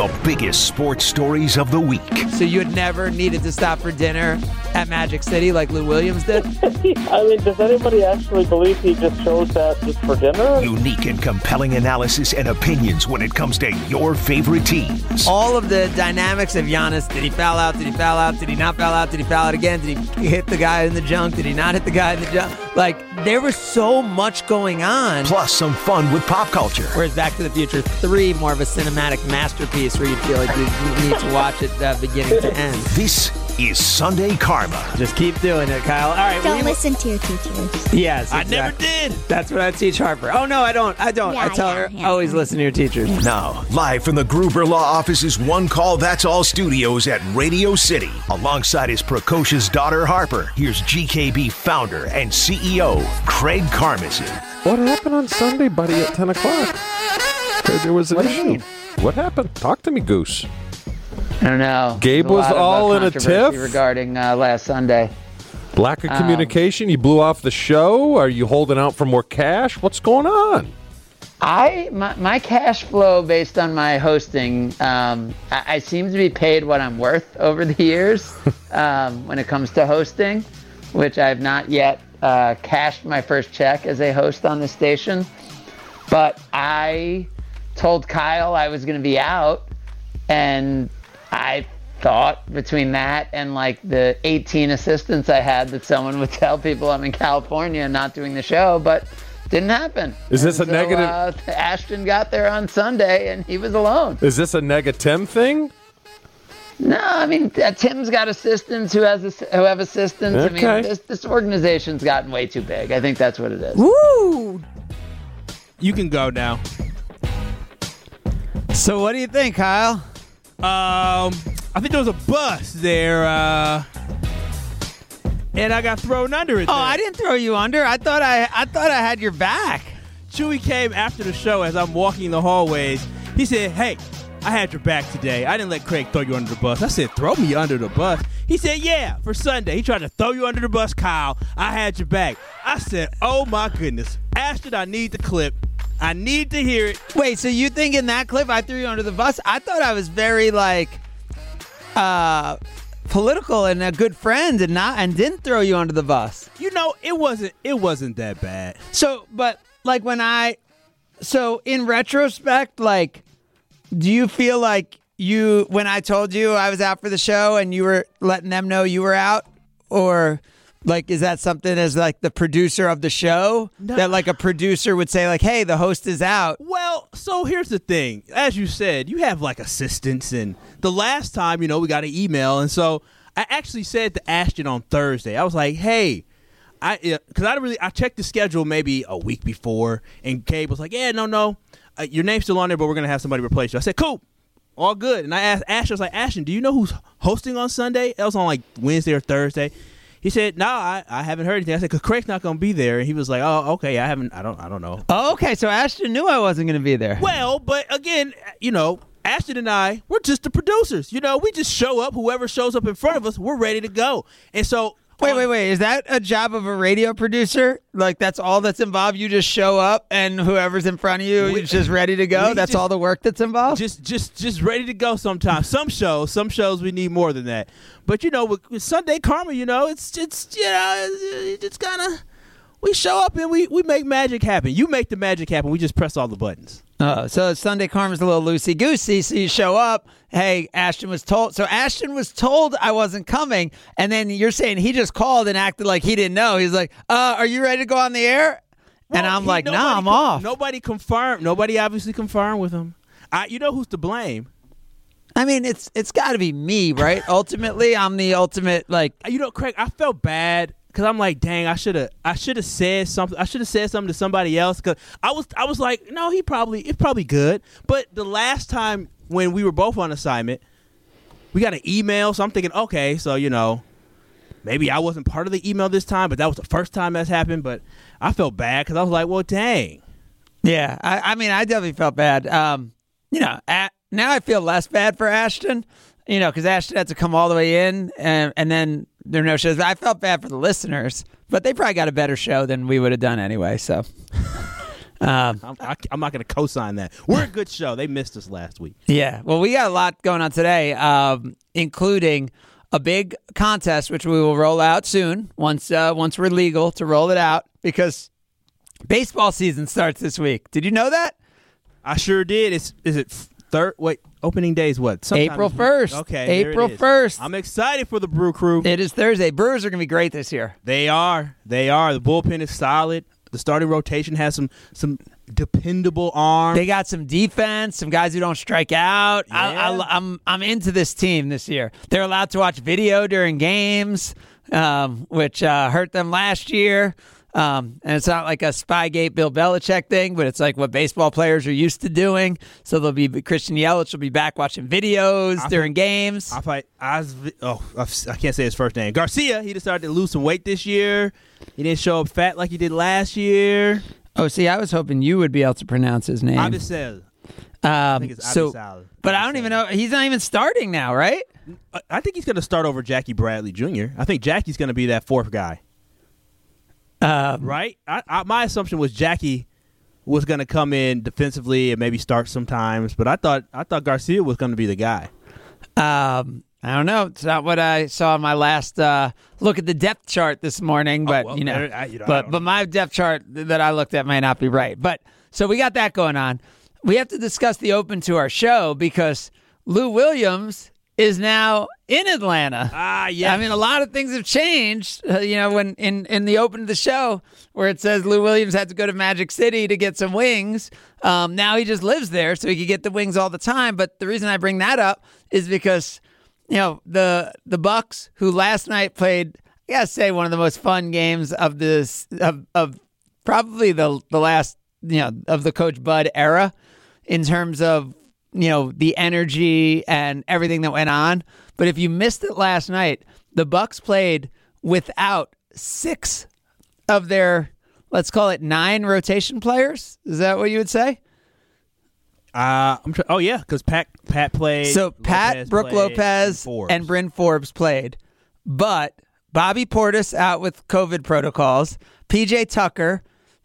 The biggest sports stories of the week. So you had never needed to stop for dinner at Magic City like Lou Williams did? I mean, does anybody actually believe he just chose that just for dinner? Unique and compelling analysis and opinions when it comes to your favorite teams. All of the dynamics of Giannis. Did he foul out? Did he foul out? Did he not foul out? Did he foul out again? Did he hit the guy in the junk? Did he not hit the guy in the junk? Like, there was so much going on. Plus some fun with pop culture. Whereas Back to the Future 3, more of a cinematic masterpiece where you feel like you need to watch it uh, beginning to end. This is Sunday Karma. Just keep doing it, Kyle. All right. Don't we- listen to your teachers. Yes, I never did. That's what I teach Harper. Oh no, I don't. I don't. I tell yeah, her yeah. always listen to your teachers. Now, live from the Gruber Law Office's One Call That's All studios at Radio City, alongside his precocious daughter Harper, here's GKB founder and CEO Craig Karmazin. What happened on Sunday, buddy, at 10 o'clock? There- There was an What issue. What happened? Talk to me, Goose. I don't know. Gabe was uh, all in a tiff? regarding uh, last Sunday. Lack of Um, communication? You blew off the show? Are you holding out for more cash? What's going on? I my, my cash flow based on my hosting, um, I, I seem to be paid what I'm worth over the years um, when it comes to hosting, which I've not yet uh, cashed my first check as a host on the station. But I told Kyle I was going to be out, and I thought between that and like the 18 assistants I had that someone would tell people I'm in California and not doing the show, but didn't happen. Is this And a negative- Uh, Ashton got there on Sunday and he was alone. Is this a negative Tim thing? No, I mean uh, Tim's got assistants who has ass- who have assistants. I mean this this organization's gotten way too big. I think that's what it is. Woo! You can go now. So what do you think, Kyle? Um, I think there was a bus there, uh, and I got thrown under it. Oh, there. I didn't throw you under. I thought I I thought I had your back. Chewy came after the show as I'm walking the hallways. He said, "Hey, I had your back today. I didn't let Craig throw you under the bus." I said, "Throw me under the bus." He said, "Yeah, for Sunday." He tried to throw you under the bus, Kyle. I had your back. I said, "Oh my goodness, Ashton, I need the clip. I need to hear it." Wait, so you think in that clip I threw you under the bus? I thought I was very like uh political and a good friend and not and didn't throw you under the bus. You know, it wasn't. It wasn't that bad. So, but like when I so in retrospect, like do you feel like you when I told you I was out for the show and you were letting them know you were out or like is that something as like the producer of the show No. that like a producer would say like hey the host is out Well, so here's the thing. As you said, you have like assistants, and the last time, you know, we got an email, and so I actually said to Ashton on Thursday, I was like, "Hey, I because I really I checked the schedule maybe a week before, and Gabe was like, "Yeah, no, no, uh, your name's still on there, but we're gonna have somebody replace you." I said, "Cool." All good. And I asked Ashton, I was like, Ashton, do you know who's hosting on Sunday? That was on like Wednesday or Thursday. He said, No, I, I haven't heard anything. I said, Cause Craig's not gonna be there. And he was like, Oh, okay, I haven't I don't I don't know. oh, okay so Ashton knew I wasn't going to be there Well, but again, you know, Ashton and I, we're just the producers. You know, we just show up. Whoever shows up in front of us, we're ready to go. And so, Wait, wait, wait. Is that a job of a radio producer? Like that's all that's involved? You just show up and whoever's in front of you We- is just ready to go? That's just- all the work that's involved? Just, just, just ready to go. Sometimes, some shows, some shows we need more than that. But you know, with, with Sunday Karma, you know, it's, it's, you know, it's, it's kind of. We show up and we, we make magic happen. You make the magic happen. We just press all the buttons. Oh, so Sunday Karma's a little loosey goosey. So you show up. Hey, Ashton was told. So Ashton was told I wasn't coming, and then you're saying he just called and acted like he didn't know. He's like, "Uh, are you ready to go on the air?" and I'm he- like, "Nah, I'm off." Nobody confirmed. Nobody obviously confirmed with him. I, you know who's to blame? I mean, it's it's got to be me, right? Ultimately, I'm the ultimate like. you know, Craig, I felt bad because I'm like, dang, I should have, I should have said something. I should have said something to somebody else because I was, I was like, no, he probably, it's probably good. But the last time when we were both on assignment, we got an email. So I'm thinking, okay, so you know, maybe I wasn't part of the email this time, but that was the first time that's happened. But I felt bad because I was like, well, dang. Yeah, I, I mean, I definitely felt bad. Um, you know, at, now I feel less bad for Ashton. You know, because Ashton had to come all the way in, and, and then there are no shows. I felt bad for the listeners, but they probably got a better show than we would have done anyway. So, I'm, I, I'm not going to co-sign that. We're a good show. They missed us last week. Yeah. Well, we got a lot going on today, um, including a big contest which we will roll out soon once uh, once we're legal to roll it out because baseball season starts this week. Did you know that? I sure did. It's is it third? Wait, opening day is what? Sometime April 1st. Okay, April. 1st. I'm excited for the Brew Crew. It is Thursday. Brewers are going to be great this year. They are. They are. The bullpen is solid. The starting rotation has some some dependable arms. They got some defense, some guys who don't strike out. I, Yeah. I, I'm I'm into this team this year. They're allowed to watch video during games, um, which uh, hurt them last year. Um, and it's not like a Spygate Bill Belichick thing, but it's like what baseball players are used to doing. So they'll be Christian Yelich will be back watching videos during games. I fight. I, oh, I can't say his first name. Garcia. He decided to lose some weight this year. He didn't show up fat like he did last year. oh, see, I was hoping you would be able to pronounce his name. Avisel. um, think it's so, Avisal. but I don't even know. He's not even starting now, right? I- I think he's going to start over Jackie Bradley Jr. I think Jackie's going to be that fourth guy. Um, right? I, I, my assumption was Jackie was going to come in defensively and maybe start sometimes, but I thought I thought Garcia was going to be the guy. Um, I don't know. It's not what I saw in my last uh, look at the depth chart this morning, but Oh, well, you know, I- you know, but but my depth chart that I looked at might not be right. But so we got that going on. We have to discuss the open to our show because Lou Williams is now in Atlanta. Ah, yeah. I mean, a lot of things have changed. Uh, you know, when in in the open of the show where it says Lou Williams had to go to Magic City to get some wings, um, now he just lives there, so he could get the wings all the time. But the reason I bring that up is because you know the the Bucks, who last night played, I gotta say, one of the most fun games of this of of probably the the last you know of the Coach Bud era in terms of you know the energy and everything that went on. But if you missed it last night, the Bucks played without six of their let's call it nine rotation players. Is that what you would say? Uh, I'm try- oh yeah, because Pat Pat played. So Pat, Lopez Brooke Lopez, Forbes. and Bryn Forbes played, but Bobby Portis out with COVID protocols. PJ Tucker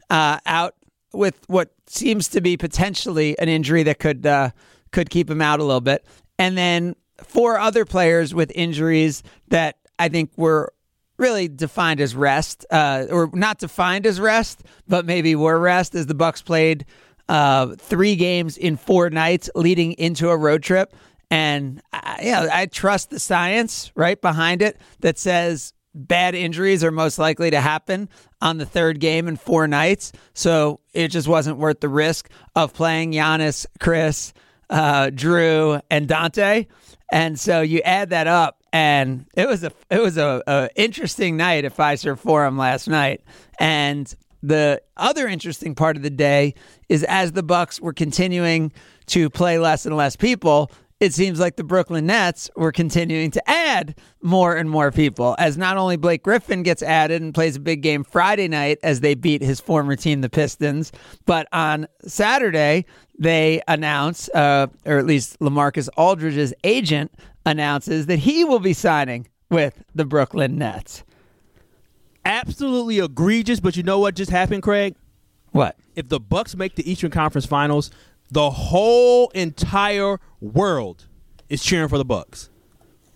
uh, out with what seems to be potentially an injury that could uh, could keep him out a little bit, and then four other players with injuries that I think were really defined as rest, uh, or not defined as rest, but maybe were rest as the Bucks played uh, three games in four nights leading into a road trip. And I, you know, I trust the science right behind it that says bad injuries are most likely to happen on the third game in four nights. So it just wasn't worth the risk of playing Giannis, Chris, uh, Jrue, and Donte. And so you add that up, and it was a it was a, a interesting night at Fiserv Forum last night. And the other interesting part of the day is as the Bucks were continuing to play less and less people, it seems like the Brooklyn Nets were continuing to add more and more people. As not only Blake Griffin gets added and plays a big game Friday night as they beat his former team, the Pistons, but on Saturday they announce, uh, or at least Lamarcus Aldridge's agent announces that he will be signing with the Brooklyn Nets. absolutely egregious. But you know what just happened, Craig? What? If the Bucks make the Eastern Conference Finals, the whole entire world is cheering for the Bucks.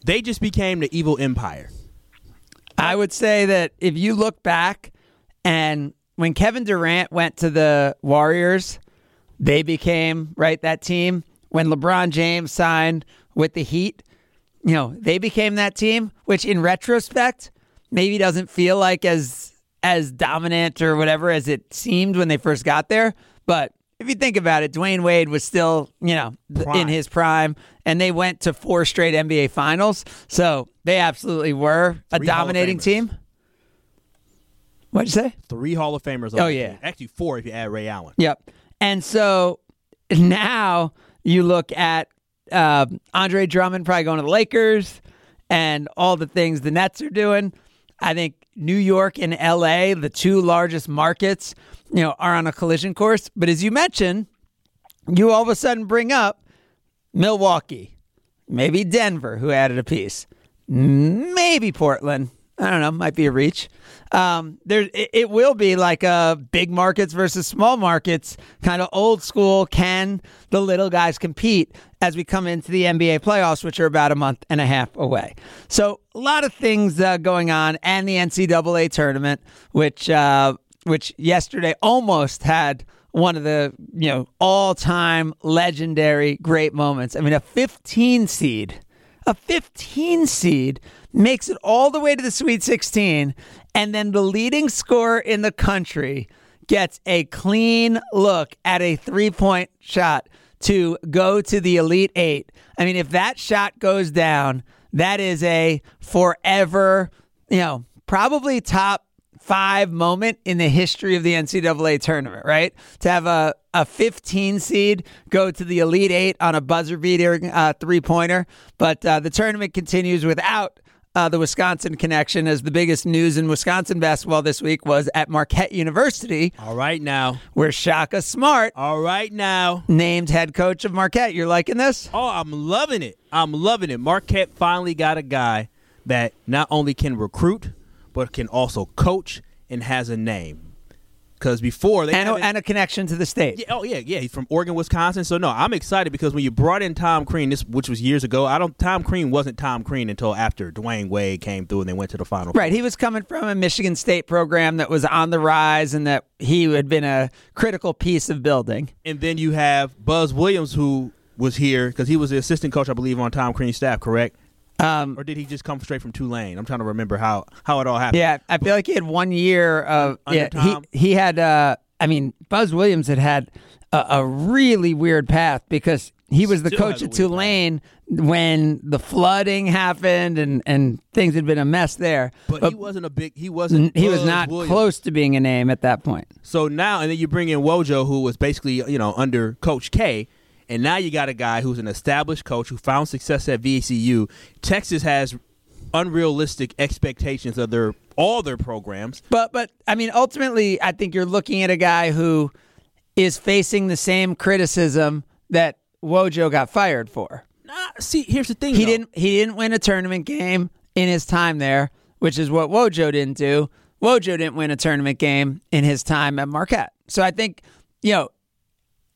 They just became the evil empire. I would say that if you look back and when Kevin Durant went to the Warriors, they became right that team. When LeBron James signed with the Heat, you know, they became that team, which in retrospect maybe doesn't feel like as as dominant or whatever as it seemed when they first got there, but if you think about it, Dwyane Wade was still, you know, in his prime, and they went to four straight NBA finals. So they absolutely were a Three Hall dominating team. What'd you say? Three Hall of Famers. Oh, yeah. team. actually four if you add Ray Allen. Yep. And so now you look at uh, Andre Drummond probably going to the Lakers and all the things the Nets are doing. I think New York and LA, the two largest markets, you know, are on a collision course. But as you mentioned, you all of a sudden bring up Milwaukee, maybe Denver, who added a piece, maybe Portland. I don't know, might be a reach. Um, there, it, will be like a big markets versus small markets, kind of old school. Can the little guys compete as we come into the NBA playoffs, which are about a month and a half away? So a lot of things uh, going on, and the NCAA tournament, which uh, which yesterday almost had one of the you know all time legendary great moments. I mean, a 15 seed, a 15 seed makes it all the way to the Sweet 16, and then the leading scorer in the country gets a clean look at a three point shot to go to the Elite Eight. I mean, if that shot goes down, that is a forever, you know, probably top five moment in the history of the NCAA tournament, right? To have a, a 15 seed go to the Elite Eight on a buzzer beater uh, three pointer. But uh, the tournament continues without uh, the Wisconsin connection as the biggest news in Wisconsin basketball this week was at Marquette University. All right now. Where Shaka Smart. All right now. Named head coach of Marquette. You're liking this? Oh, I'm loving it. I'm loving it. Marquette finally got a guy that not only can recruit, but can also coach and has a name. Because before they and a, and a, connection to the state. Yeah, oh yeah, yeah. He's from Oregon, Wisconsin. So no, I'm excited because when you brought in Tom Crean, this which was years ago, I don't. Tom Crean wasn't Tom Crean until after Dwyane Wade came through and they went to the final. Right. He was coming from a Michigan State program that was on the rise and that he had been a critical piece of building. And then you have Buzz Williams, who was here because he was the assistant coach, I believe, on Tom Crean's staff. Correct. Um, or did he just come straight from Tulane? I'm trying to remember how, how it all happened. Yeah, I feel like he had one year of yeah. Tom? He he had. Uh, I mean, Buzz Williams had had a, a really weird path because he was the Still coach at Tulane path. when the flooding happened and, and things had been a mess there. But, but he wasn't a big. He wasn't. He was not Williams. close to being a name at that point. So now, and then you bring in Wojo, who was basically you know under Coach K and now you got a guy who's an established coach who found success at VCU. Texas has unrealistic expectations of their all their programs. But but I mean ultimately I think you're looking at a guy who is facing the same criticism that Wojo got fired for. Nah, see, here's the thing. He though. didn't he didn't win a tournament game in his time there, which is what Wojo didn't do. Wojo didn't win a tournament game in his time at Marquette. So I think, you know,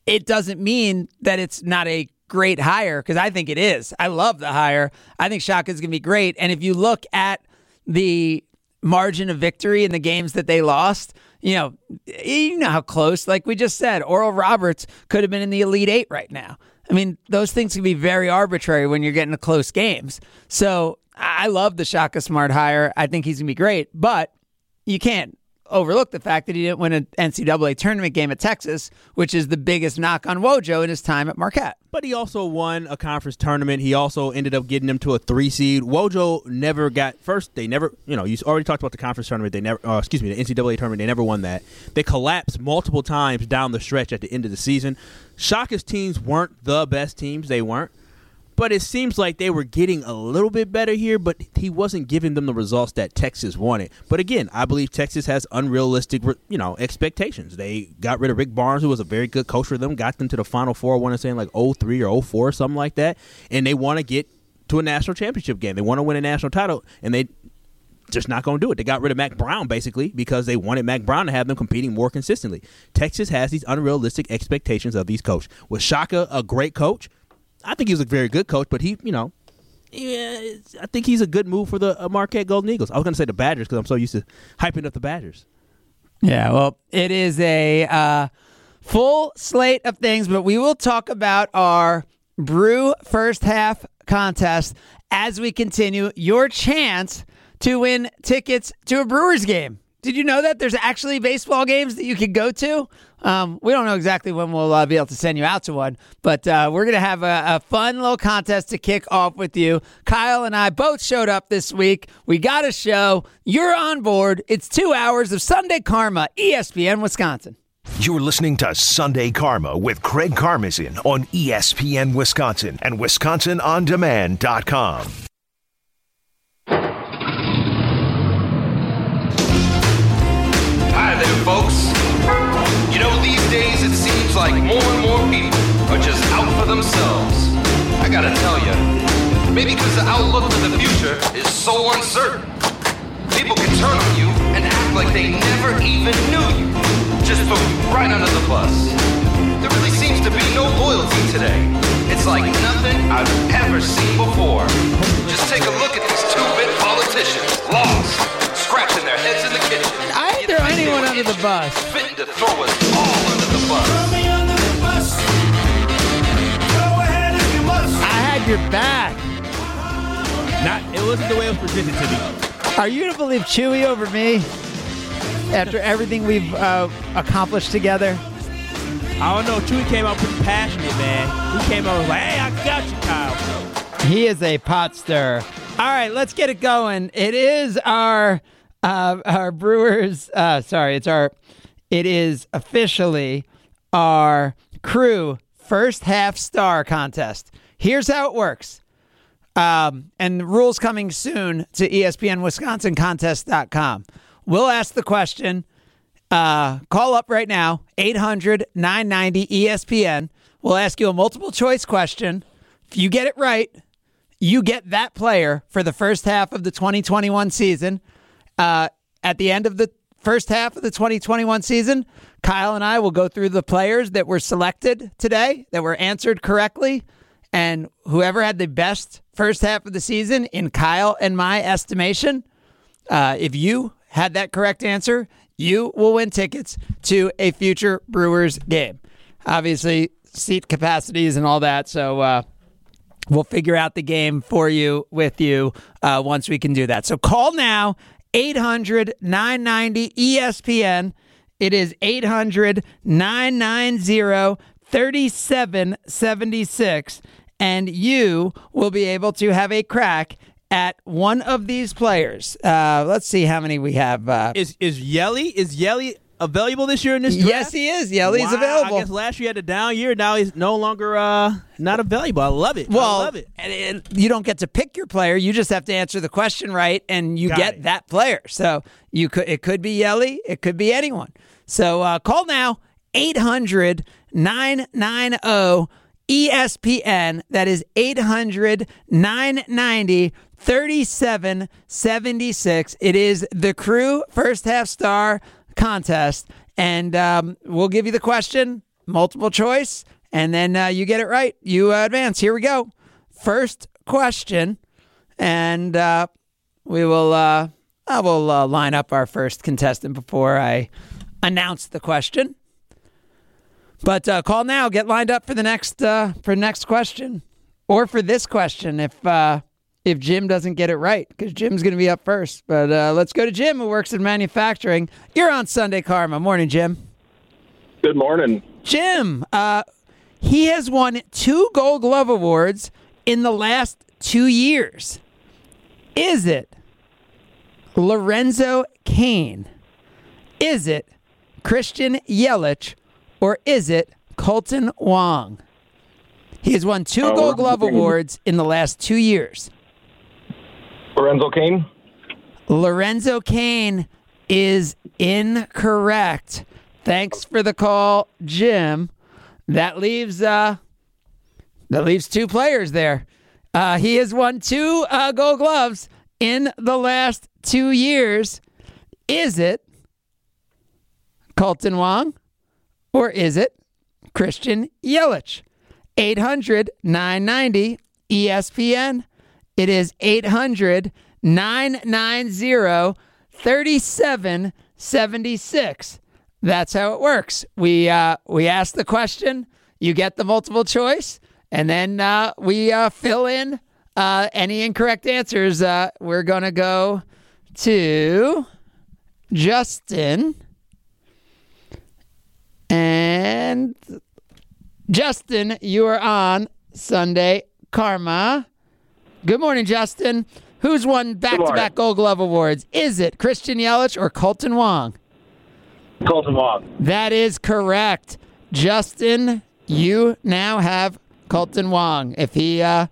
it doesn't mean that it's not a great hire because I think it is. I love the hire. I think Shaka's going to be great. And if you look at the margin of victory in the games that they lost, you know, you know how close, like we just said, Oral Roberts could have been in the Elite Eight right now. I mean, those things can be very arbitrary when you're getting to close games. So I love the Shaka Smart hire. I think he's going to be great, but you can't overlook the fact that he didn't win an NCAA tournament game at Texas, which is the biggest knock on Wojo in his time at Marquette. But he also won a conference tournament. He also ended up getting them to a three seed. Wojo never got first. They never, you know, you already talked about the conference tournament. They never, uh, excuse me, the NCAA tournament. They never won that. They collapsed multiple times down the stretch at the end of the season. Shaka's teams weren't the best teams. They weren't. But it seems like they were getting a little bit better here, but he wasn't giving them the results that Texas wanted. But again, I believe Texas has unrealistic, you know, expectations. They got rid of Rick Barnes, who was a very good coach for them, got them to the Final Four. I want to say like 03 or 04 or something like that, and they want to get to a national championship game. They want to win a national title, and they just not going to do it. They got rid of Mack Brown basically because they wanted Mack Brown to have them competing more consistently. Texas has these unrealistic expectations of these coaches. Was Shaka a great coach? I think he was a very good coach, but he, you know, yeah, I think he's a good move for the uh, Marquette Golden Eagles. I was going to say the Badgers because I'm so used to hyping up the Badgers. Yeah, well, it is a uh, full slate of things, but we will talk about our brew first half contest as we continue. Your chance to win tickets to a Brewers game. Did you know that there's actually baseball games that you could go to? Um, we don't know exactly when we'll uh, be able to send you out to one, but uh, we're going to have a, a, fun little contest to kick off with you. Kyle and I both showed up this week. We got a show. You're on board. It's two hours of Sunday Karma, ESPN Wisconsin. You're listening to Sunday Karma with Craig Karmazin on ESPN Wisconsin and WisconsinOnDemand.com. folks. You know, these days it seems like more and more people are just out for themselves. I gotta tell you, maybe because the outlook for the future is so uncertain. People can turn on you and act like they never even knew you. Just throw you right under the bus. There really seems to be no loyalty today. It's like nothing I've ever seen before. Just take a look at these two-bit politicians. Lost. Scratching their heads in the kitchen. I didn't throw anyone under the bus. Fitting to throw us all under the bus. I had your back. Not. It wasn't the way it was presented to me. Are you going to believe Chewy over me after everything we've uh, accomplished together? I don't know. Chewy came out pretty passionate, man. He came out was like, "Hey, I got you, Kyle." He is a pot stirrer. All right, let's get it going. It is our uh, our Brewers. Uh, sorry, it's our. It is officially our crew first half star contest. Here's how it works. Um, and the rules coming soon to E ESPN Wisconsin Contest.com. We'll ask the question. Uh, call up right now, 800 990 ESPN. We'll ask you a multiple choice question. If you get it right, you get that player for the first half of the 2021 season. Uh, at the end of the first half of the 2021 season, Kyle and I will go through the players that were selected today that were answered correctly. And whoever had the best first half of the season, in Kyle and my estimation, uh, if you had that correct answer, you will win tickets to a future Brewers game. Obviously, seat capacities and all that. So, uh, We'll figure out the game for you with you uh, once we can do that. So call now 800 990 ESPN. It is 800 990 3776. And you will be able to have a crack at one of these players. Uh, let's see how many we have. Uh, Is is Yelly is Yelly available this year in this draft? yes, he is. Yelly's Wow, available. I guess last year he had a down year. Now he's no longer uh not available. I love it. Well, I love it. And, and you don't get to pick your player. You just have to answer the question right, and you Got get it. that player. So you could it could be Yelly, it could be anyone. So uh, call now 800 990 ESPN. That is 800 990 3776. It is the crew first half star contest, and um, we'll give you the question, multiple choice, and then uh, you get it right. You uh, advance. Here we go. First question, and uh, we will. Uh, I will uh, line up our first contestant before I announce the question. But uh, call now. Get lined up for the next for next question, or for this question if if Jim doesn't get it right, because Jim's going to be up first. But uh, let's go to Jim, who works in manufacturing. You're on Sunday Karma. Morning, Jim. Good morning. Jim, uh, he has won two Gold Glove awards in the last two years. Is it Lorenzo Cain? Is it Christian Yelich? Or is it Kolten Wong? He has won two Uh, Gold Glove awards in the last two years. Lorenzo Cain? Lorenzo Cain is incorrect. Thanks for the call, Jim. That leaves uh that leaves two players there. Uh, he has won two uh, Gold Gloves in the last two years. Is it Kolten Wong or is it Christian Yelich? 800 990 ESPN. It is 800 990 3776. That's how it works. We uh, we ask the question, you get the multiple choice, and then uh, we uh, fill in uh, any incorrect answers. Uh, we're gonna go to Justin and Justin. You are on Sunday Karma. Good morning, Justin. Who's won back-to-back Gold Glove awards? Is it Christian Yelich or Kolten Wong? Kolten Wong. That is correct. Justin, you now have Kolten Wong. If he uh,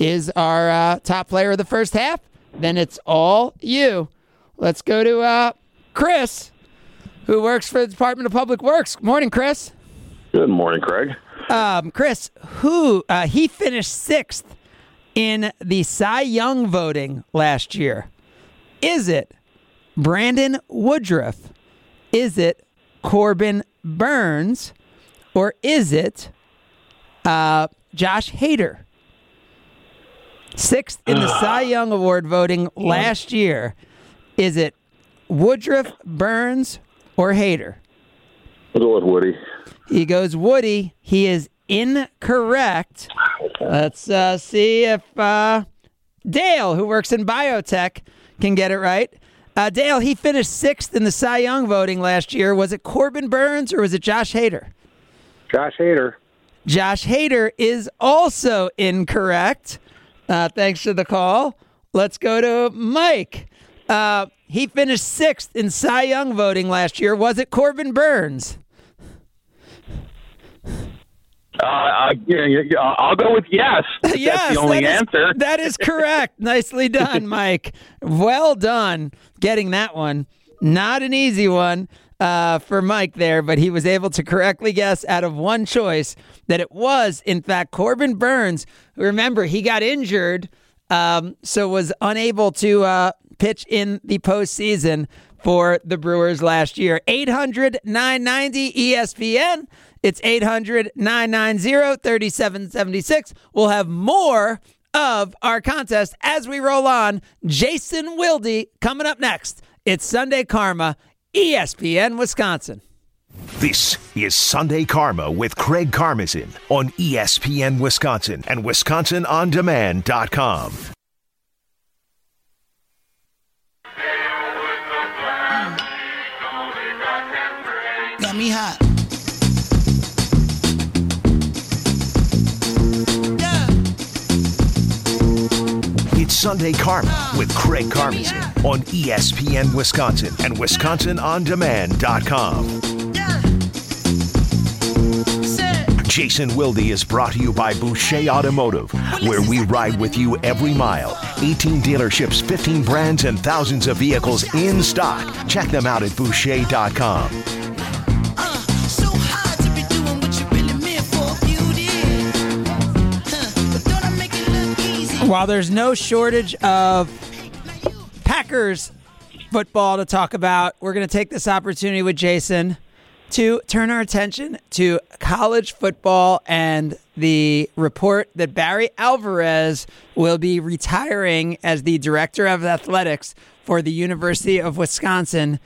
is our uh, top player of the first half, then it's all you. Let's go to uh, Chris, who works for the Department of Public Works. Morning, Chris. Good morning, Craig. Um, Chris, who uh, he finished sixth in the Cy Young voting last year. Is it Brandon Woodruff? Is it Corbin Burnes? Or is it uh, Josh Hader? Sixth in the Cy Young Award voting last year. Is it Woodruff, Burnes, or Hader? I'll go with Woody. He goes Woody. He is incorrect. Let's uh, see if uh, Dale, who works in biotech, can get it right. Uh, Dale, he finished sixth in the Cy Young voting last year. Was it Corbin Burnes or was it Josh Hader? Josh Hader. Josh Hader is also incorrect. Uh, thanks for the call. Let's go to Mike. Uh, he finished sixth in Cy Young voting last year. Was it Corbin Burnes? Uh, yeah, yeah, I'll go with yes. yes, That's the only that is- answer. that is correct. Nicely done, Mike. Well done getting that one. Not an easy one uh, for Mike there, but he was able to correctly guess out of one choice that it was, in fact, Corbin Burnes. Remember, he got injured, um, so was unable to uh, pitch in the postseason for the Brewers last year. 800 990 ESPN. It's 800 990 3776. We'll have more of our contest as we roll on. Jason Wilde coming up next. It's Sunday Karma, ESPN Wisconsin. This is Sunday Karma with Craig Karmazin on ESPN Wisconsin and WisconsinOnDemand.com. Got me hot. It's Sunday Karma with Craig Karmazin on ESPN Wisconsin and WisconsinOnDemand.com. Jason Wilde is brought to you by Boucher Automotive, where we ride with you every mile. 18 dealerships, 15 brands, and thousands of vehicles in stock. Check them out at Boucher.com. While there's no shortage of Packers football to talk about, we're going to take this opportunity with Jason to turn our attention to college football and the report that Barry Alvarez will be retiring as the director of athletics for the University of Wisconsin.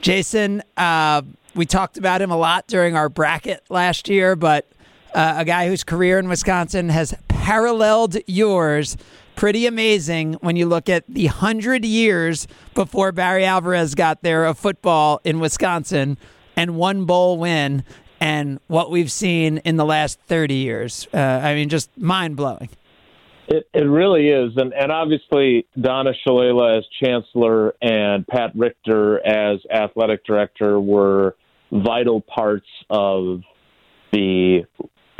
Jason, uh, we talked about him a lot during our bracket last year, but uh, a guy whose career in Wisconsin has paralleled yours. Pretty amazing when you look at the hundred years before Barry Alvarez got there of football in Wisconsin and one bowl win, and what we've seen in the last 30 years. Uh, I mean, just mind blowing. It, it really is, and and obviously Donna Shalala as chancellor and Pat Richter as athletic director were vital parts of the.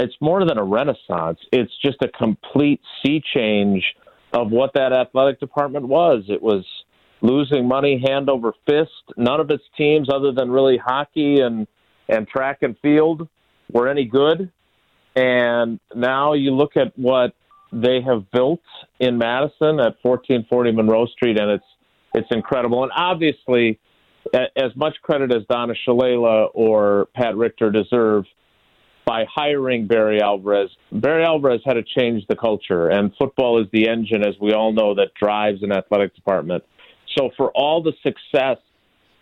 It's more than a renaissance. It's just a complete sea change of what that athletic department was. It was losing money hand over fist. None of its teams, other than really hockey and and track and field, were any good. And now you look at what they have built in Madison at 1440 Monroe Street, and it's it's incredible. And obviously, as much credit as Donna Shalala or Pat Richter deserve by hiring Barry Alvarez. Barry Alvarez had to change the culture, and football is the engine, as we all know, that drives an athletic department. So for all the success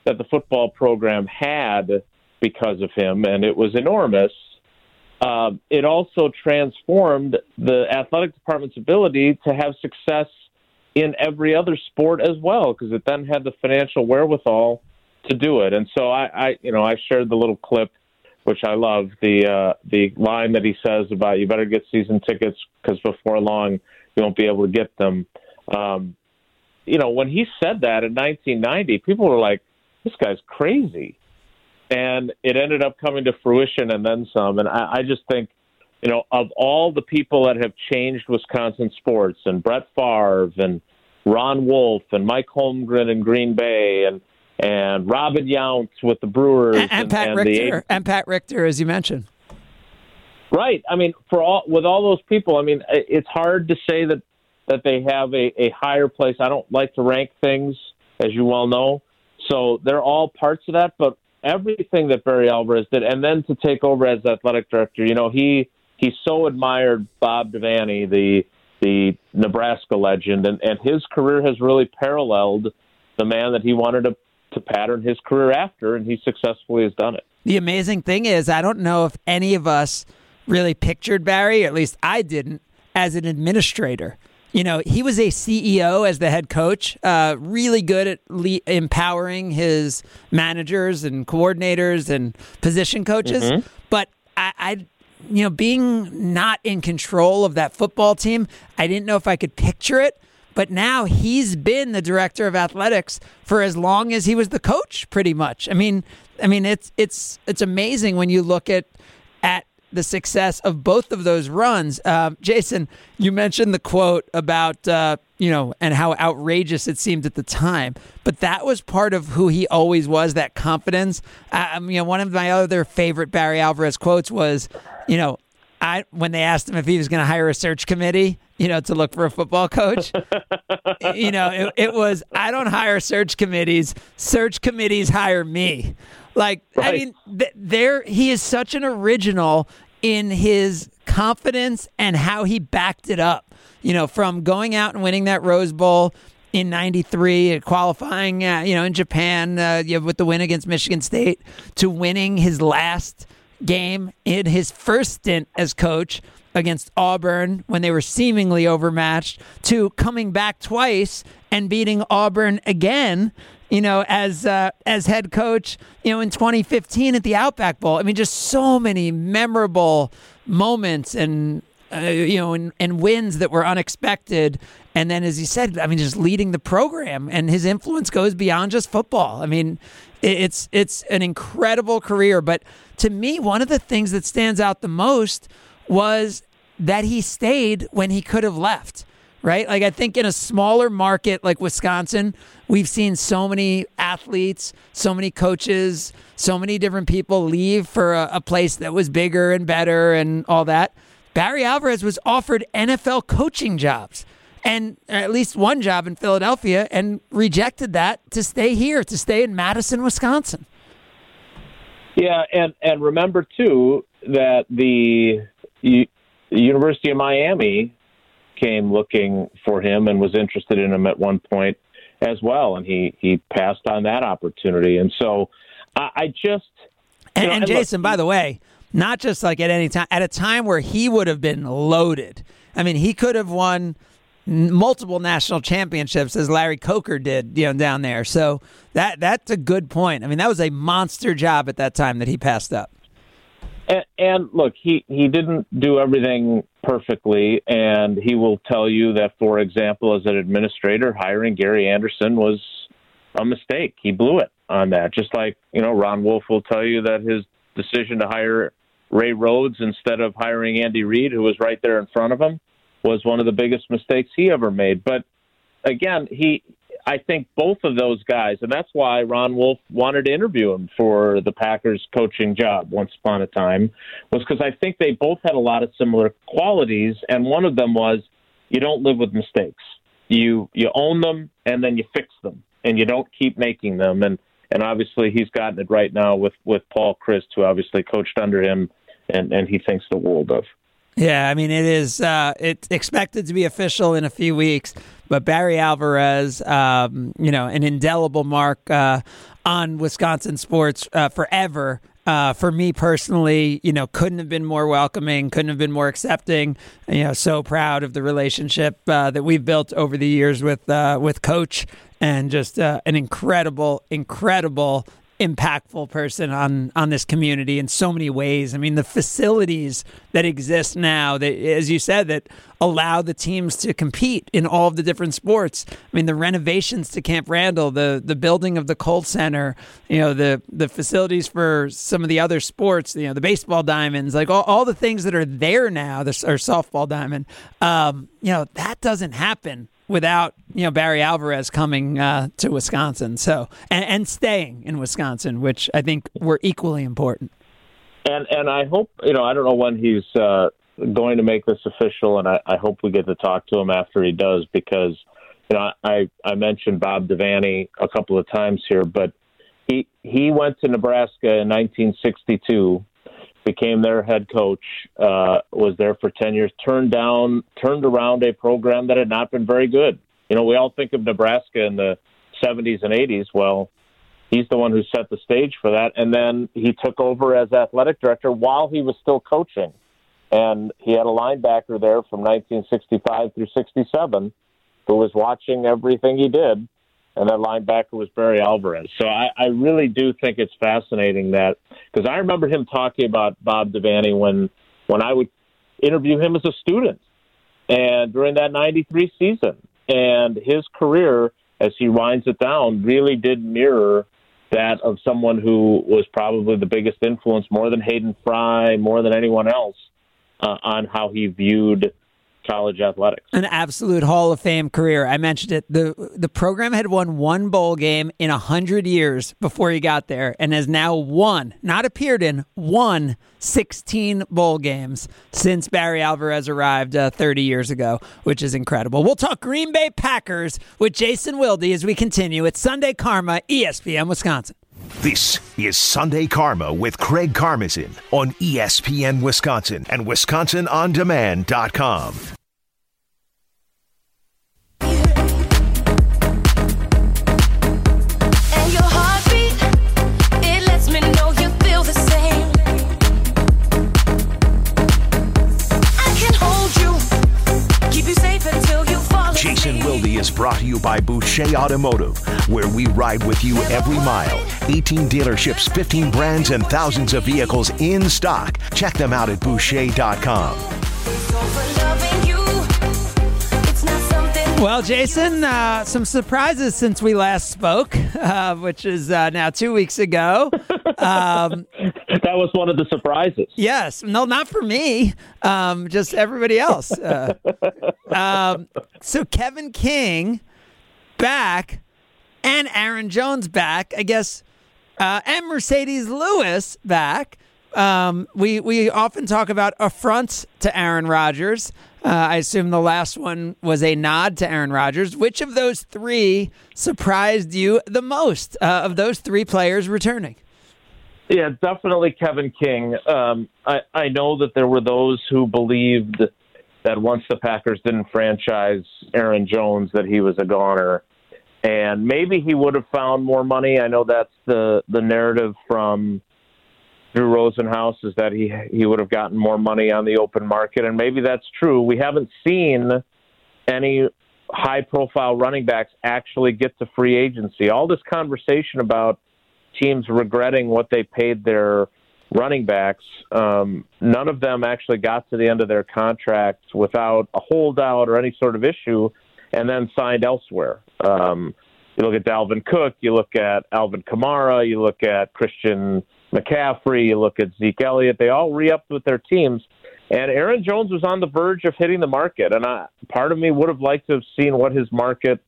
that the football program had because of him, and it was enormous. Uh, it also transformed the athletic department's ability to have success in every other sport as well, because it then had the financial wherewithal to do it. And so I, I, you know, I shared the little clip, which I love the uh, the line that he says about you better get season tickets because before long you won't be able to get them. Um, you know, when he said that in 1990, people were like, "This guy's crazy." and it ended up coming to fruition and then some. And I, I just think, you know, of all the people that have changed Wisconsin sports, and Brett Favre and Ron Wolf and Mike Holmgren in Green Bay and and Robin Younts with the Brewers And, and Pat the Richter, and Pat Richter, as you mentioned. Right. I mean, for all with all those people, I mean, it's hard to say that that they have a, a higher place. I don't like to rank things, as you well know. So they're all parts of that, but everything that Barry Alvarez did, and then to take over as athletic director, you know, he he so admired Bob Devaney, the the Nebraska legend, and, and his career has really paralleled the man that he wanted to to pattern his career after, and he successfully has done it. The amazing thing is, I don't know if any of us really pictured Barry, at least I didn't, as an administrator. You know, he was a CEO as the head coach, uh, really good at le- empowering his managers and coordinators and position coaches. But I, I, you know, being not in control of that football team, I didn't know if I could picture it. But now he's been the director of athletics for as long as he was the coach, pretty much. I mean, I mean, it's it's it's amazing when you look at at the success of both of those runs. Um, Jason, you mentioned the quote about uh, you know and how outrageous it seemed at the time, but that was part of who he always was. That confidence. Um, you know, one of my other favorite Barry Alvarez quotes was, you know, I when they asked him if he was going to hire a search committee, you know, to look for a football coach, you know, it, it was I don't hire search committees. Search committees hire me. Like I mean, th- there he is such an original in his confidence and how he backed it up. You know, from going out and winning that Rose Bowl in '93, uh, qualifying, uh, you know, in Japan uh, with the win against Michigan State, to winning his last game in his first stint as coach against Auburn when they were seemingly overmatched, to coming back twice and beating Auburn again. You know, as uh, as head coach, you know, in 2015 at the Outback Bowl. I mean, just so many memorable moments and uh, you know, and, and wins that were unexpected. And then, as you said, I mean, just leading the program, and his influence goes beyond just football. I mean, it's it's an incredible career. But to me, one of the things that stands out the most was that he stayed when he could have left. Right? Like, I think in a smaller market like Wisconsin, we've seen so many athletes, so many coaches, so many different people leave for a, a place that was bigger and better and all that. Barry Alvarez was offered NFL coaching jobs and at least one job in Philadelphia and rejected that to stay here, to stay in Madison, Wisconsin. Yeah, and and remember too that the, U- University of Miami came looking for him and was interested in him at one point as well, and he he passed on that opportunity. And so I, I just And, know, and and look, Jason, by the way, not just like at any time, at a time where he would have been loaded. I mean, he could have won multiple national championships as Larry Coker did, you know, down there. So that that's a good point. I mean, that was a monster job at that time that he passed up. and, and look, he he didn't do everything perfectly, and he will tell you that, for example, as an administrator, hiring Gary Anderson was a mistake. He blew it on that. Just like you know, Ron Wolf will tell you that his decision to hire Ray Rhodes instead of hiring Andy Reid, who was right there in front of him, was one of the biggest mistakes he ever made. But again, he I think both of those guys, and that's why Ron Wolf wanted to interview him for the Packers coaching job once upon a time, was because I think they both had a lot of similar qualities, and one of them was you don't live with mistakes. You you own them and then you fix them, and you don't keep making them. And and obviously he's gotten it right now with with Paul Chryst, who obviously coached under him, and and he thinks the world of. Yeah, I mean it is. Uh, it's expected to be official in a few weeks, but Barry Alvarez, um, you know, an indelible mark uh, on Wisconsin sports uh, forever. Uh, for me personally, you know, couldn't have been more welcoming, couldn't have been more accepting. You know, so proud of the relationship uh, that we've built over the years with uh, with Coach, and just uh, an incredible, incredible impactful person on on this community in so many ways. I mean, the facilities that exist now, that as you said, that allow the teams to compete in all of the different sports. I mean, the renovations to Camp Randall, the the building of the Kohl Center, you know, the the facilities for some of the other sports, you know, the baseball diamonds, like all, all the things that are there now, the or softball diamond. Um, you know, that doesn't happen without you know Barry Alvarez coming uh, to Wisconsin, so and, and staying in Wisconsin, which I think were equally important. And and I hope you know I don't know when he's uh, going to make this official, and I, I hope we get to talk to him after he does because you know, I I mentioned Bob Devaney a couple of times here, but he he went to Nebraska in 1962, became their head coach, uh, was there for 10 years, turned down, turned around a program that had not been very good. You know, we all think of Nebraska in the 70s and 80s. Well, he's the one who set the stage for that, and then he took over as athletic director while he was still coaching, and he had a linebacker there from 1965 through 67 who was watching everything he did, and that linebacker was Barry Alvarez. So I, I really do think it's fascinating that because I remember him talking about Bob Devaney when when I would interview him as a student, and during that '93 season, and his career as he winds it down really did mirror that of someone who was probably the biggest influence, more than Hayden Fry, more than anyone else, uh, on how he viewed college athletics. An absolute Hall of Fame career. I mentioned it. the The program had won one bowl game in a hundred years before he got there, and has now won, not appeared in, won sixteen bowl games since Barry Alvarez arrived uh, thirty years ago, which is incredible. We'll talk Green Bay Packers with Jason Wilde as we continue. It's Sunday Karma, ESPN Wisconsin. This is Sunday Karma with Craig Karmazin on ESPN Wisconsin and WisconsinOnDemand.com. Jason Wilde is brought to you by Boucher Automotive, where we ride with you every mile. 18 dealerships, 15 brands, and thousands of vehicles in stock. Check them out at Boucher.com. So for loving you, it's not something Well, Jason, uh, some surprises since we last spoke, uh, which is uh, now two weeks ago. Um, That was one of the surprises. yes, no, not for me, um, just everybody else. Uh, um, so Kevin King back and Aaron Jones back, I guess, uh, and Marcedes Lewis back. Um, we we often talk about affronts to Aaron Rodgers. Uh, I assume the last one was a nod to Aaron Rodgers. Which of those three surprised you the most uh, of those three players returning? Yeah, definitely Kevin King. Um, I, I know that there were those who believed that once the Packers didn't franchise Aaron Jones, that he was a goner, and maybe he would have found more money. I know that's the the narrative from Drew Rosenhaus is that he he would have gotten more money on the open market, and maybe that's true. We haven't seen any high profile running backs actually get to free agency. All this conversation about teams regretting what they paid their running backs, um, none of them actually got to the end of their contracts without a holdout or any sort of issue, and then signed elsewhere. Um, you look at Dalvin Cook, you look at Alvin Kamara, you look at Christian McCaffrey, you look at Zeke Elliott. They all re-upped with their teams, and Aaron Jones was on the verge of hitting the market. And I, part of me would have liked to have seen what his market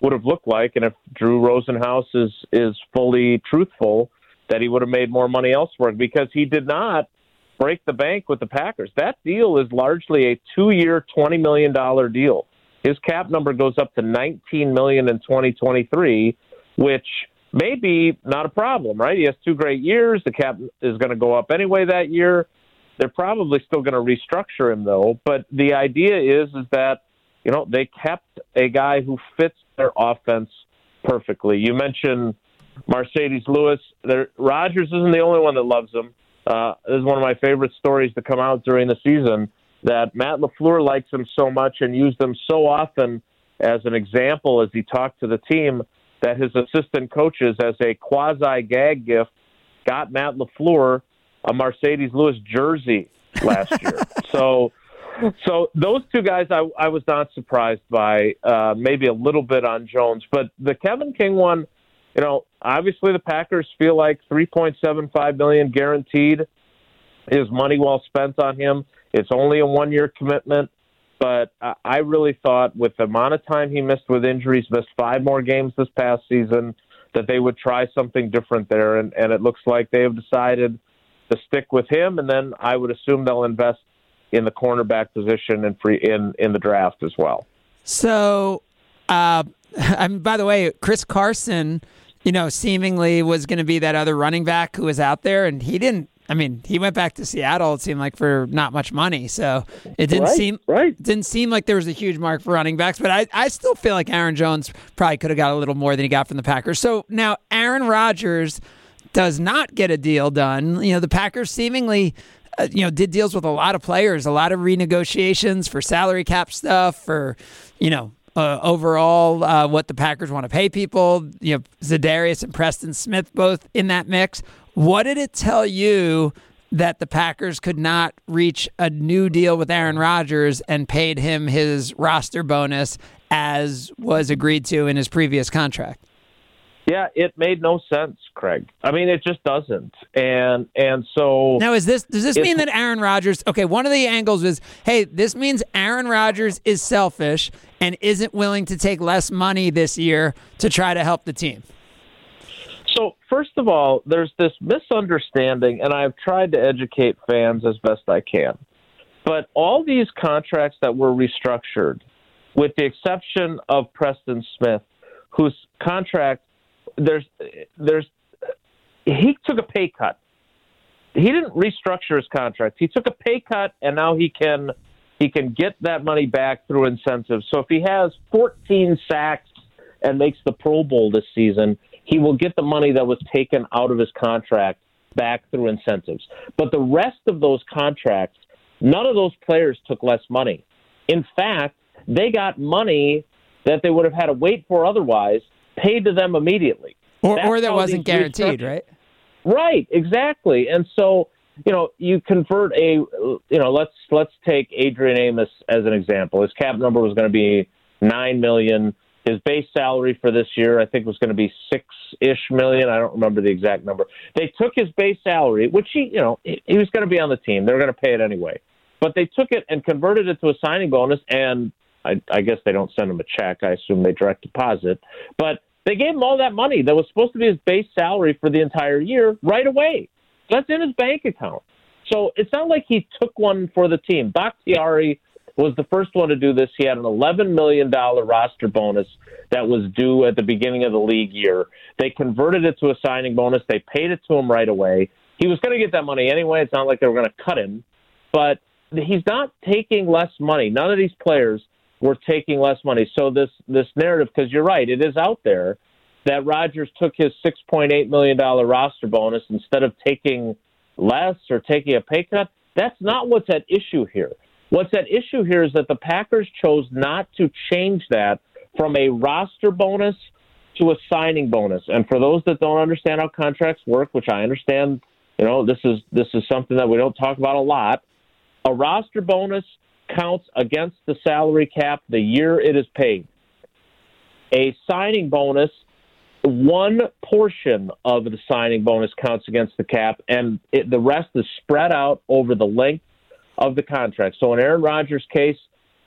would have looked like, and if Drew Rosenhaus is is fully truthful, that he would have made more money elsewhere because he did not break the bank with the Packers. That deal is largely a two-year, twenty million dollar deal. His cap number goes up to nineteen million in 2023, which may be not a problem, right? He has two great years. The cap is going to go up anyway that year. They're probably still going to restructure him though. But the idea is is that you know they kept a guy who fits their offense perfectly. You mentioned Marcedes Lewis. There, Rodgers isn't the only one that loves him. Uh, this is one of my favorite stories to come out during the season. That Matt LaFleur likes him so much and used him so often as an example as he talked to the team that his assistant coaches, as a quasi gag gift, got Matt LaFleur a Marcedes Lewis jersey last year. so, so those two guys, I, I was not surprised by. Uh, maybe a little bit on Jones, but the Kevin King one, you know, obviously the Packers feel like three point seven five million guaranteed is money well spent on him. It's only a one year commitment. But I- really thought with the amount of time he missed with injuries, missed five more games this past season, that they would try something different there. And, and it looks like they have decided to stick with him. And then I would assume they'll invest in the cornerback position and free in, in the draft as well. So Uh, I mean, by the way, Chris Carson, you know, seemingly was going to be that other running back who was out there, and he didn't. I mean, he went back to Seattle. It seemed like for not much money, so it didn't Right, seem right. didn't seem like there was a huge mark for running backs. But I, I still feel like Aaron Jones probably could have got a little more than he got from the Packers. So now Aaron Rodgers does not get a deal done. You know, the Packers seemingly, uh, you know, did deals with a lot of players, a lot of renegotiations for salary cap stuff, for you know. Uh, overall, uh, what the Packers want to pay people, you know, Za'Darius and Preston Smith both in that mix. What did it tell you that the Packers could not reach a new deal with Aaron Rodgers and paid him his roster bonus as was agreed to in his previous contract? Yeah, it made no sense, Craig. I mean, it just doesn't. And and so Now, is this does this mean that Aaron Rodgers? Okay, one of the angles is, hey, this means Aaron Rodgers is selfish and isn't willing to take less money this year to try to help the team. So, first of all, there's this misunderstanding, and I've tried to educate fans as best I can. But all these contracts that were restructured, with the exception of Preston Smith, whose contract there's there's he took a pay cut. He didn't restructure his contract. He took a pay cut, and now he can he can get that money back through incentives. So if he has 14 sacks and makes the Pro Bowl this season, he will get the money that was taken out of his contract back through incentives. But the rest of those contracts, none of those players took less money. In fact, they got money that they would have had to wait for otherwise paid to them immediately. Or, or that wasn't guaranteed, right? Right, exactly. And so, you know, you convert a, you know, let's let's take Adrian Amos as an example. His cap number was going to be nine million. His base salary for this year, I think, was going to be six ish million. I don't remember the exact number. They took his base salary, which he, you know, he, he was going to be on the team. They were going to pay it anyway, but they took it and converted it to a signing bonus. And I, I guess they don't send him a check. I assume they direct deposit, but they gave him all that money that was supposed to be his base salary for the entire year right away. That's in his bank account. So it's not like he took one for the team. Bakhtiari was the first one to do this. He had an $11 million roster bonus that was due at the beginning of the league year. They converted it to a signing bonus. They paid it to him right away. He was going to get that money anyway. It's not like they were going to cut him, but he's not taking less money. None of these players were taking less money. So this this narrative, because you're right, it is out there that Rodgers took his six point eight million dollar roster bonus instead of taking less or taking a pay cut. That's not what's at issue here. What's at issue here is that the Packers chose not to change that from a roster bonus to a signing bonus. And for those that don't understand how contracts work, which I understand, you know, this is this is something that we don't talk about a lot. A roster bonus counts against the salary cap the year it is paid. A signing bonus, one portion of the signing bonus counts against the cap, and it, the rest is spread out over the length of the contract. So in Aaron Rodgers' case,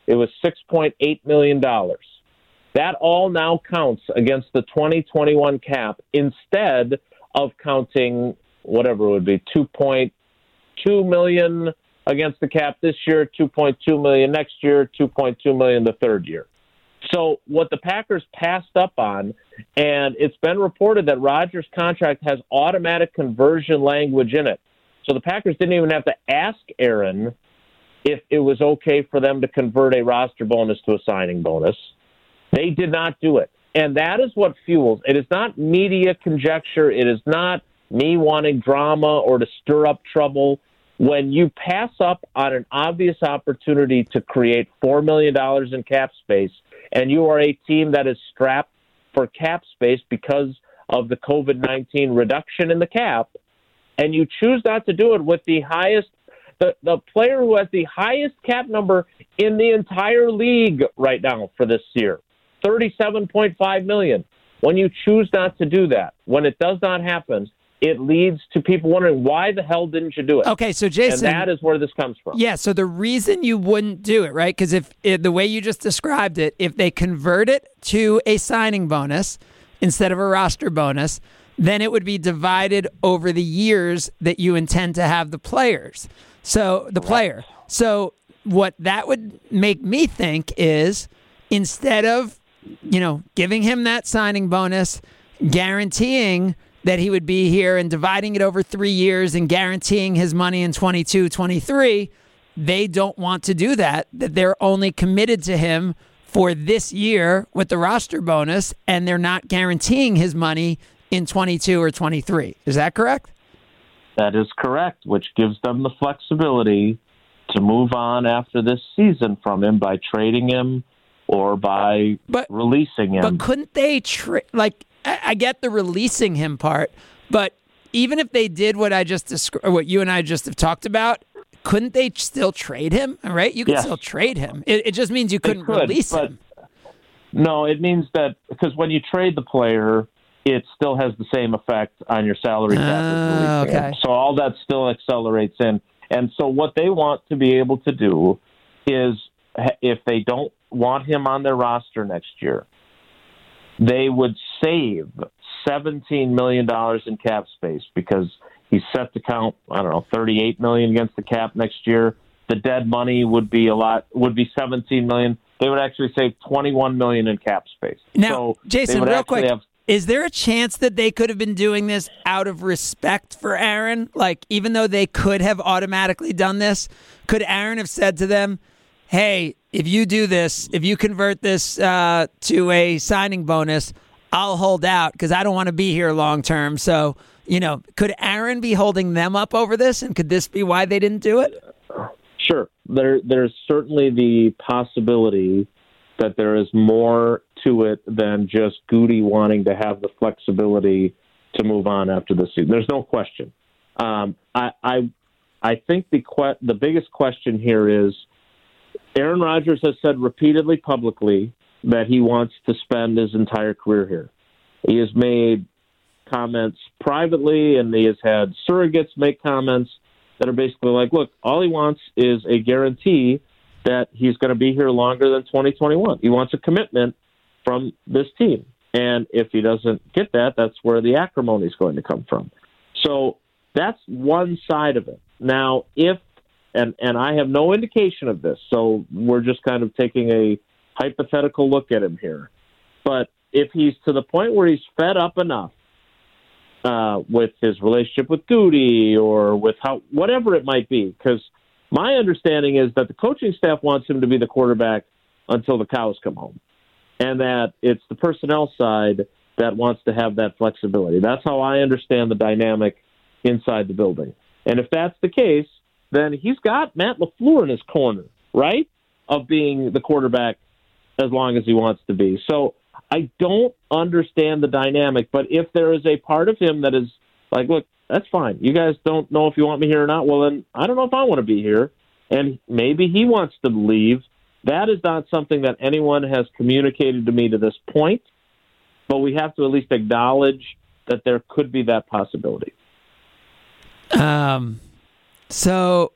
it was $6.8 million. That all now counts against the 2021 cap instead of counting whatever it would be 2.2 million against the cap this year, 2.2 million next year, 2.2 million the third year. So what the Packers passed up on, and it's been reported that Rodgers' contract has automatic conversion language in it. So the Packers didn't even have to ask Aaron if it was okay for them to convert a roster bonus to a signing bonus. They did not do it. And that is what fuels. It is not media conjecture. It is not me wanting drama or to stir up trouble. When you pass up on an obvious opportunity to create $4 million in cap space, and you are a team that is strapped for cap space because of the COVID 19 reduction in the cap, and you choose not to do it with the highest, the, the player who has the highest cap number in the entire league right now for this year, 37.5 million. When you choose not to do that, when it does not happen, it leads to people wondering why the hell didn't you do it? Okay, so Jason, and that is where this comes from. Yeah, so the reason you wouldn't do it, right? Because if it, the way you just described it, if they convert it to a signing bonus instead of a roster bonus, then it would be divided over the years that you intend to have the players. So the player. So what that would make me think is instead of you know, giving him that signing bonus, guaranteeing that he would be here and dividing it over three years and guaranteeing his money in 22, 23, they don't want to do that. That they're only committed to him for this year with the roster bonus and they're not guaranteeing his money in 22 or 23. Is that correct? That is correct, which gives them the flexibility to move on after this season from him by trading him or by But- releasing him. But couldn't they tra- like I, I get the releasing him part, but even if they did what I just described, what you and I just have talked about, couldn't they still trade him? All right, you could Yes. still trade him. It, it just means you couldn't could, release him. No, it means that because when you trade the player, it still has the same effect on your salary cap. him. Ah, okay. So all that still accelerates in. And so what they want to be able to do is if they don't want him on their roster next year, they would save $17 million in cap space because he's set to count, I don't know, 38 million against the cap next year. The dead money would be a lot, would be 17 million. They would actually save 21 million in cap space. Now, so Jason, real quick, have- is there a chance that they could have been doing this out of respect for Aaron? Like, even though they could have automatically done this, could Aaron have said to them, "Hey, if you do this, if you convert this uh, to a signing bonus, I'll hold out because I don't want to be here long term." So, you know, could Aaron be holding them up over this, and could this be why they didn't do it? Sure. There, there's certainly the possibility that there is more to it than just Goody wanting to have the flexibility to move on after the season. There's no question. Um, I, I, I think the que- the biggest question here is Aaron Rodgers has said repeatedly publicly that he wants to spend his entire career here. He has made comments privately, and he has had surrogates make comments that are basically like, look, all he wants is a guarantee that he's going to be here longer than 2021. He wants a commitment from this team. And if he doesn't get that, that's where the acrimony is going to come from. So that's one side of it. Now, if and and I have no indication of this, so we're just kind of taking a hypothetical look at him here. But if he's to the point where he's fed up enough uh, with his relationship with Goody or with how whatever it might be, because my understanding is that the coaching staff wants him to be the quarterback until the cows come home, and that it's the personnel side that wants to have that flexibility. That's how I understand the dynamic inside the building. And if that's the case, then he's got Matt LaFleur in his corner, right? Of being the quarterback as long as he wants to be. So I don't understand the dynamic, but if there is a part of him that is like, look, that's fine. You guys don't know if you want me here or not. Well, then I don't know if I want to be here. And maybe he wants to leave. That is not something that anyone has communicated to me to this point, but we have to at least acknowledge that there could be that possibility. Um, so,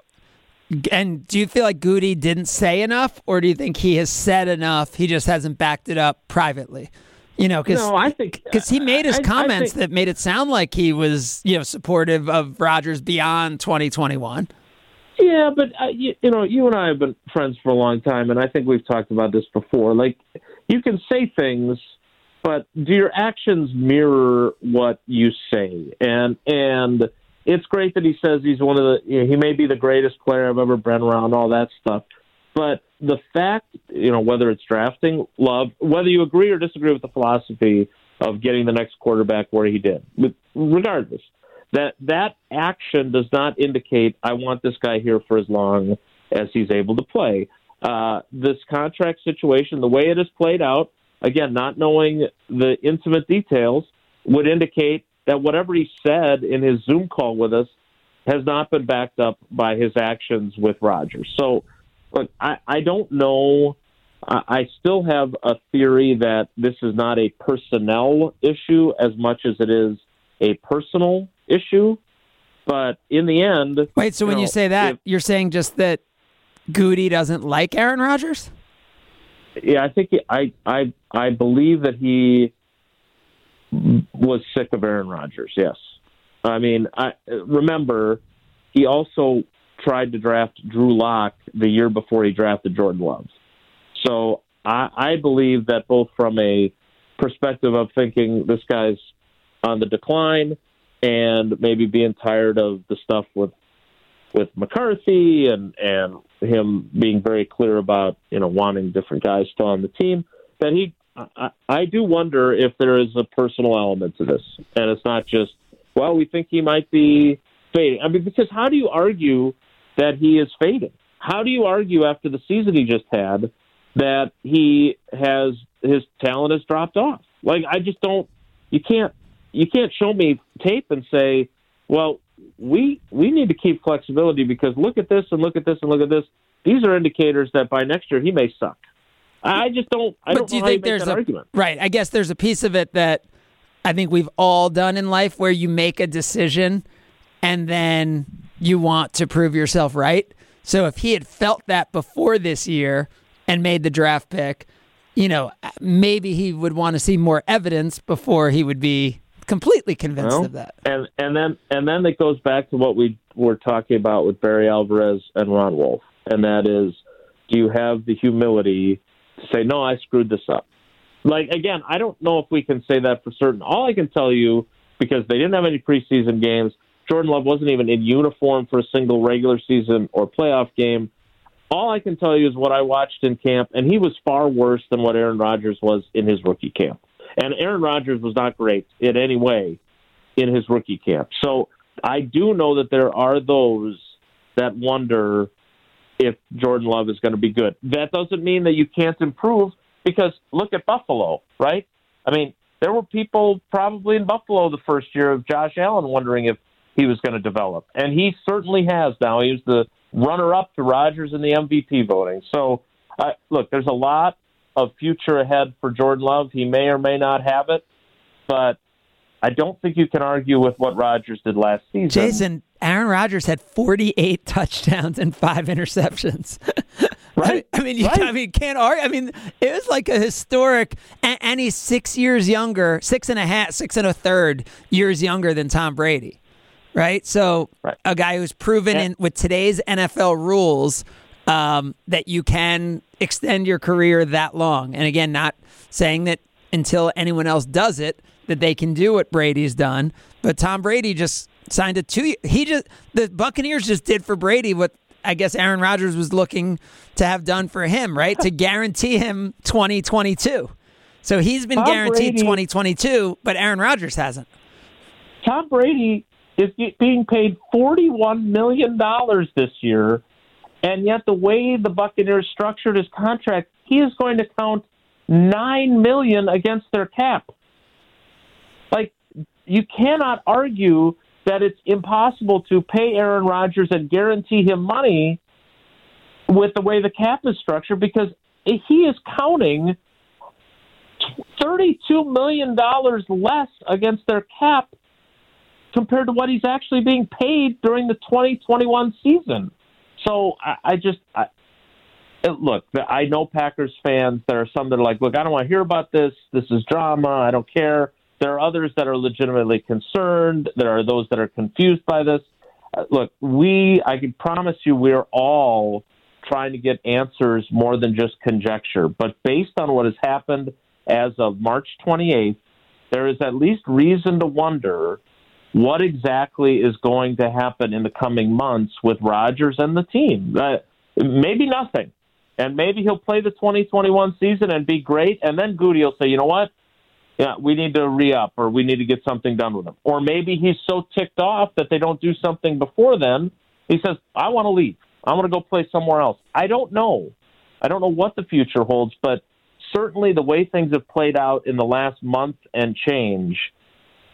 and do you feel like Goody didn't say enough, or do you think he has said enough? He just hasn't backed it up privately. You know, because No, I think because he made his I- I comments think- that made it sound like he was you know supportive of Rodgers beyond 2021. Yeah, but uh, you, you know, you and I have been friends for a long time, and I think we've talked about this before. Like, you can say things, but do your actions mirror what you say? And and it's great that he says he's one of the you know, he may be the greatest player I've ever been around, all that stuff. But the fact, you know, whether it's drafting love, whether you agree or disagree with the philosophy of getting the next quarterback where he did, regardless, that that action does not indicate I want this guy here for as long as he's able to play. Uh, this contract situation, the way it is played out, again, not knowing the intimate details, would indicate that whatever he said in his Zoom call with us has not been backed up by his actions with Rodgers. So, look, I, I don't know. I, I still have a theory that this is not a personnel issue as much as it is a personal issue. But in the end, Wait, so when know, you say that, if- you're saying just that Goody doesn't like Aaron Rodgers? yeah, I think he, I I I believe that he was sick of Aaron Rodgers. Yes, I mean, I remember he also tried to draft Drew Lock the year before he drafted Jordan Love. So I, I believe that both from a perspective of thinking this guy's on the decline and maybe being tired of the stuff with with McCarthy and and him being very clear about you know wanting different guys still on the team that he I, I do wonder if there is a personal element to this and it's not just well we think he might be fading I mean because how do you argue that he is fading how do you argue after the season he just had that he has his talent has dropped off like I just don't you can't you can't show me tape and say well we we need to keep flexibility because look at this and look at this and look at this. These are indicators that by next year he may suck. I just don't. I but don't do you know think make there's a argument. right? I guess there's a piece of it that I think we've all done in life where you make a decision and then you want to prove yourself right. So if he had felt that before this year and made the draft pick, you know, maybe he would want to see more evidence before he would be completely convinced Well, of that. And and then and then it goes back to what we were talking about with Barry Alvarez and Ron Wolf, and that is, do you have the humility say no? I screwed this up. Like again, I don't know if we can say that for certain. All I can tell you because they didn't have any preseason games. Jordan Love wasn't even in uniform for a single regular season or playoff game. All I can tell you is what I watched in camp, and he was far worse than what Aaron Rodgers was in his rookie camp. And Aaron Rodgers was not great in any way in his rookie camp. So I do know that there are those that wonder if Jordan Love is going to be good. That doesn't mean that you can't improve because look at Buffalo, right? I mean, there were people probably in Buffalo the first year of Josh Allen wondering if he was going to develop. And he certainly has now. He was the runner up to Rodgers in the MVP voting. So, uh, look, there's a lot of future ahead for Jordan Love. He may or may not have it, but I don't think you can argue with what Rodgers did last season. Jason, Aaron Rodgers had 48 touchdowns and five interceptions. Right. I mean, you, Right. I mean, can't argue. I mean, it was like a historic, and, and he's six years younger, six and a half, six and a third years younger than Tom Brady, right? So, Right. a guy who's proven in with today's NFL rules um, that you can extend your career that long. And again, not saying that until anyone else does it that they can do what Brady's done, but Tom Brady just signed a two. He just the Buccaneers just did for Brady what I guess Aaron Rodgers was looking to have done for him, right? to guarantee him 2022. So he's been Tom guaranteed Brady- 2022, but Aaron Rodgers hasn't. Tom Brady is being paid $41 million this year, and yet the way the Buccaneers structured his contract, he is going to count 9 million against their cap. Like, you cannot argue that it's impossible to pay Aaron Rodgers and guarantee him money with the way the cap is structured because he is counting $32 million less against their cap compared to what he's actually being paid during the 2021 season. So I, I just I, uh, look. I know Packers fans. There are some that are like, look, I don't want to hear about this. This is drama. I don't care. There are others that are legitimately concerned. There are those that are confused by this. Uh, look, we. I can promise you, we're all trying to get answers more than just conjecture. But based on what has happened as of March 28th, there is at least reason to wonder what exactly is going to happen in the coming months with Rodgers and the team. Uh, maybe nothing. And maybe he'll play the 2021 season and be great. And then Goody will say, you know what? Yeah, we need to re up or we need to get something done with him. Or maybe he's so ticked off that they don't do something before then. He says, I want to leave. I want to go play somewhere else. I don't know. I don't know what the future holds, but certainly the way things have played out in the last month and change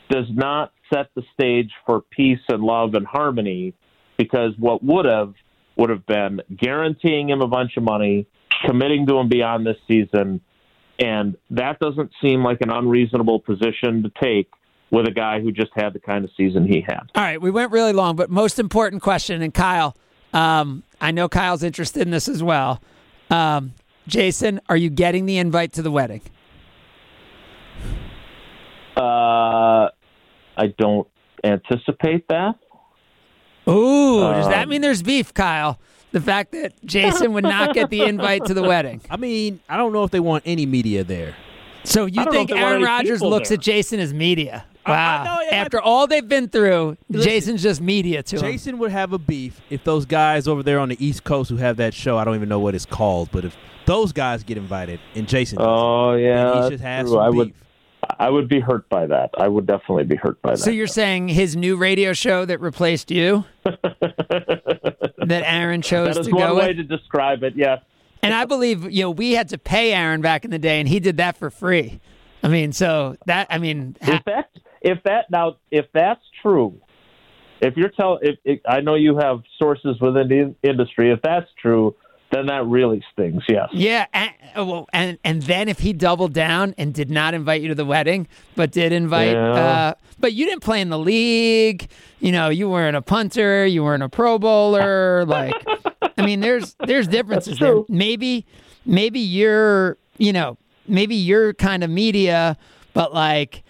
does not set the stage for peace and love and harmony because what would have would have been guaranteeing him a bunch of money, committing to him beyond this season, and that doesn't seem like an unreasonable position to take with a guy who just had the kind of season he had. All right, we went really long, but most important question, and Kyle, um, I know Kyle's interested in this as well. Um, Jason, are you getting the invite to the wedding? Uh, I don't anticipate that. Ooh, does that Um, mean there's beef, Kyle? The fact that Jason would not get the invite to the wedding. I mean, I don't know if they want any media there. So you I don't know think if they want Aaron any Rodgers looks there. at Jason as media? I- I Wow. know, yeah, After all they've been through, Jason's just media to him. Jason would have a beef if those guys over there on the East Coast who have that show, I don't even know what it's called, but if those guys get invited and Jason doesn't, Oh then yeah, he that's should have some I beef. would. I would be hurt by that. I would definitely be hurt by that. So you're saying his new radio show that replaced you, that Aaron chose that is to one go way with? to describe it. Yes. And I believe you know we had to pay Aaron back in the day, and he did that for free. I mean, so that I mean, ha- If that if that now if that's true, if you're telling, I know you have sources within the industry, if that's true, then that really stings. Yes. yeah, and, oh, well, and and then if he doubled down and did not invite you to the wedding, but did invite, Yeah. uh, but you didn't play in the league. You know, you weren't a punter, you weren't a Pro Bowler. Like, I mean, there's there's differences there. Maybe maybe you're you know maybe you're kind of media, but like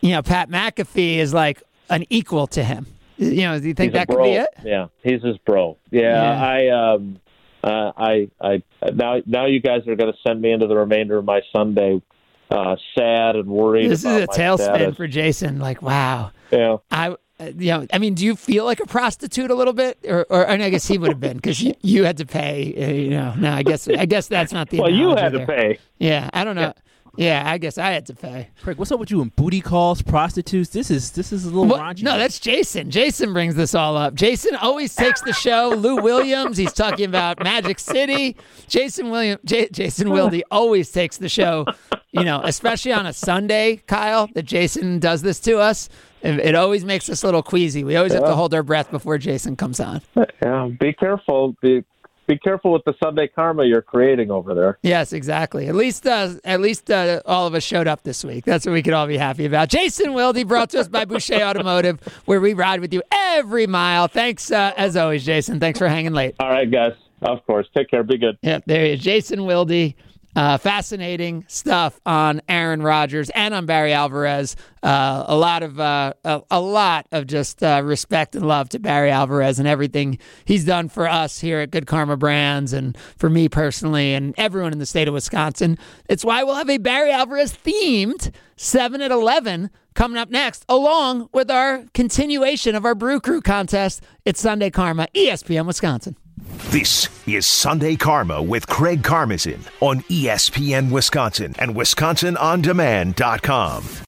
you know Pat McAfee is like an equal to him. You know, do you think He's that could be it? Yeah, he's his bro. Yeah, Yeah. I um uh, I I now now you guys are going to send me into the remainder of my Sunday uh sad and worried This is a tailspin status. for Jason. Like, wow. Yeah. I, uh, you know, I mean, do you feel like a prostitute a little bit, or, or and I guess he would have been because you, you had to pay. Uh, you know, no, I guess I guess that's not the. Well, you had to pay. Yeah, I don't know. Yeah. I guess I had to pay. Craig, what's up with you and booty calls, prostitutes? This is this is a little Well, raunchy. no, that's Jason. Jason brings this all up. Jason always takes the show. Lou Williams, he's talking about Magic City. Jason William, J- Jason Wilde always takes the show. You know, especially on a Sunday, Kyle, that Jason does this to us. It, it always makes us a little queasy. We always have to hold our breath before Jason comes on. Yeah. Be careful. Be be careful with the Sunday karma you're creating over there. Yes, exactly. At least, uh, at least uh, all of us showed up this week. That's what we could all be happy about. Jason Wilde brought to us by Boucher Automotive, where we ride with you every mile. Thanks, uh, as always, Jason. Thanks for hanging late. All right, guys. Of course. Take care. Be good. Yep, there he is. Jason Wilde. Uh, fascinating stuff on Aaron Rodgers and on Barry Alvarez. Uh, a lot of uh, a, a lot of just uh, respect and love to Barry Alvarez and everything he's done for us here at Good Karma Brands and for me personally and everyone in the state of Wisconsin. It's why we'll have a Barry Alvarez themed seven at eleven coming up next, along with our continuation of our Brew Crew contest. It's Sunday Karma, ESPN Wisconsin. This is Sunday Karma with Craig Karmazin on ESPN Wisconsin and WisconsinOnDemand.com.